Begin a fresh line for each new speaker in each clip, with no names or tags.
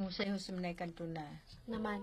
Musay husum na kanto na.
Naman.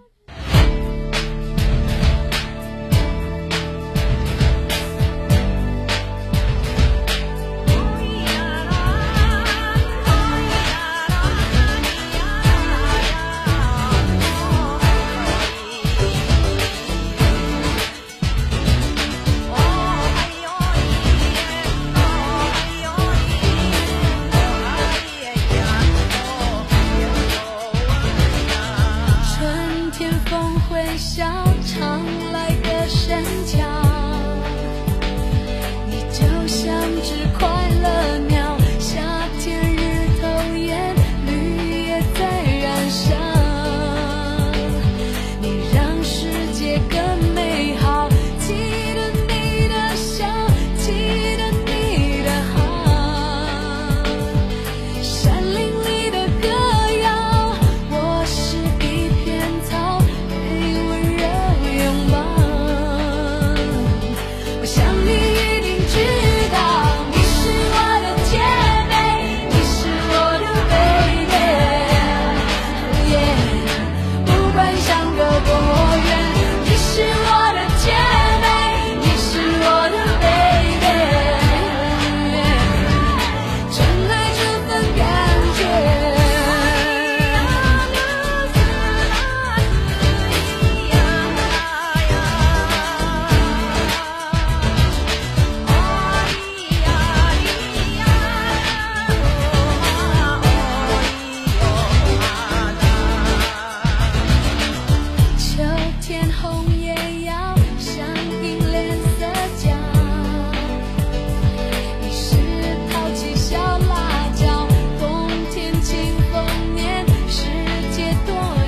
tuoi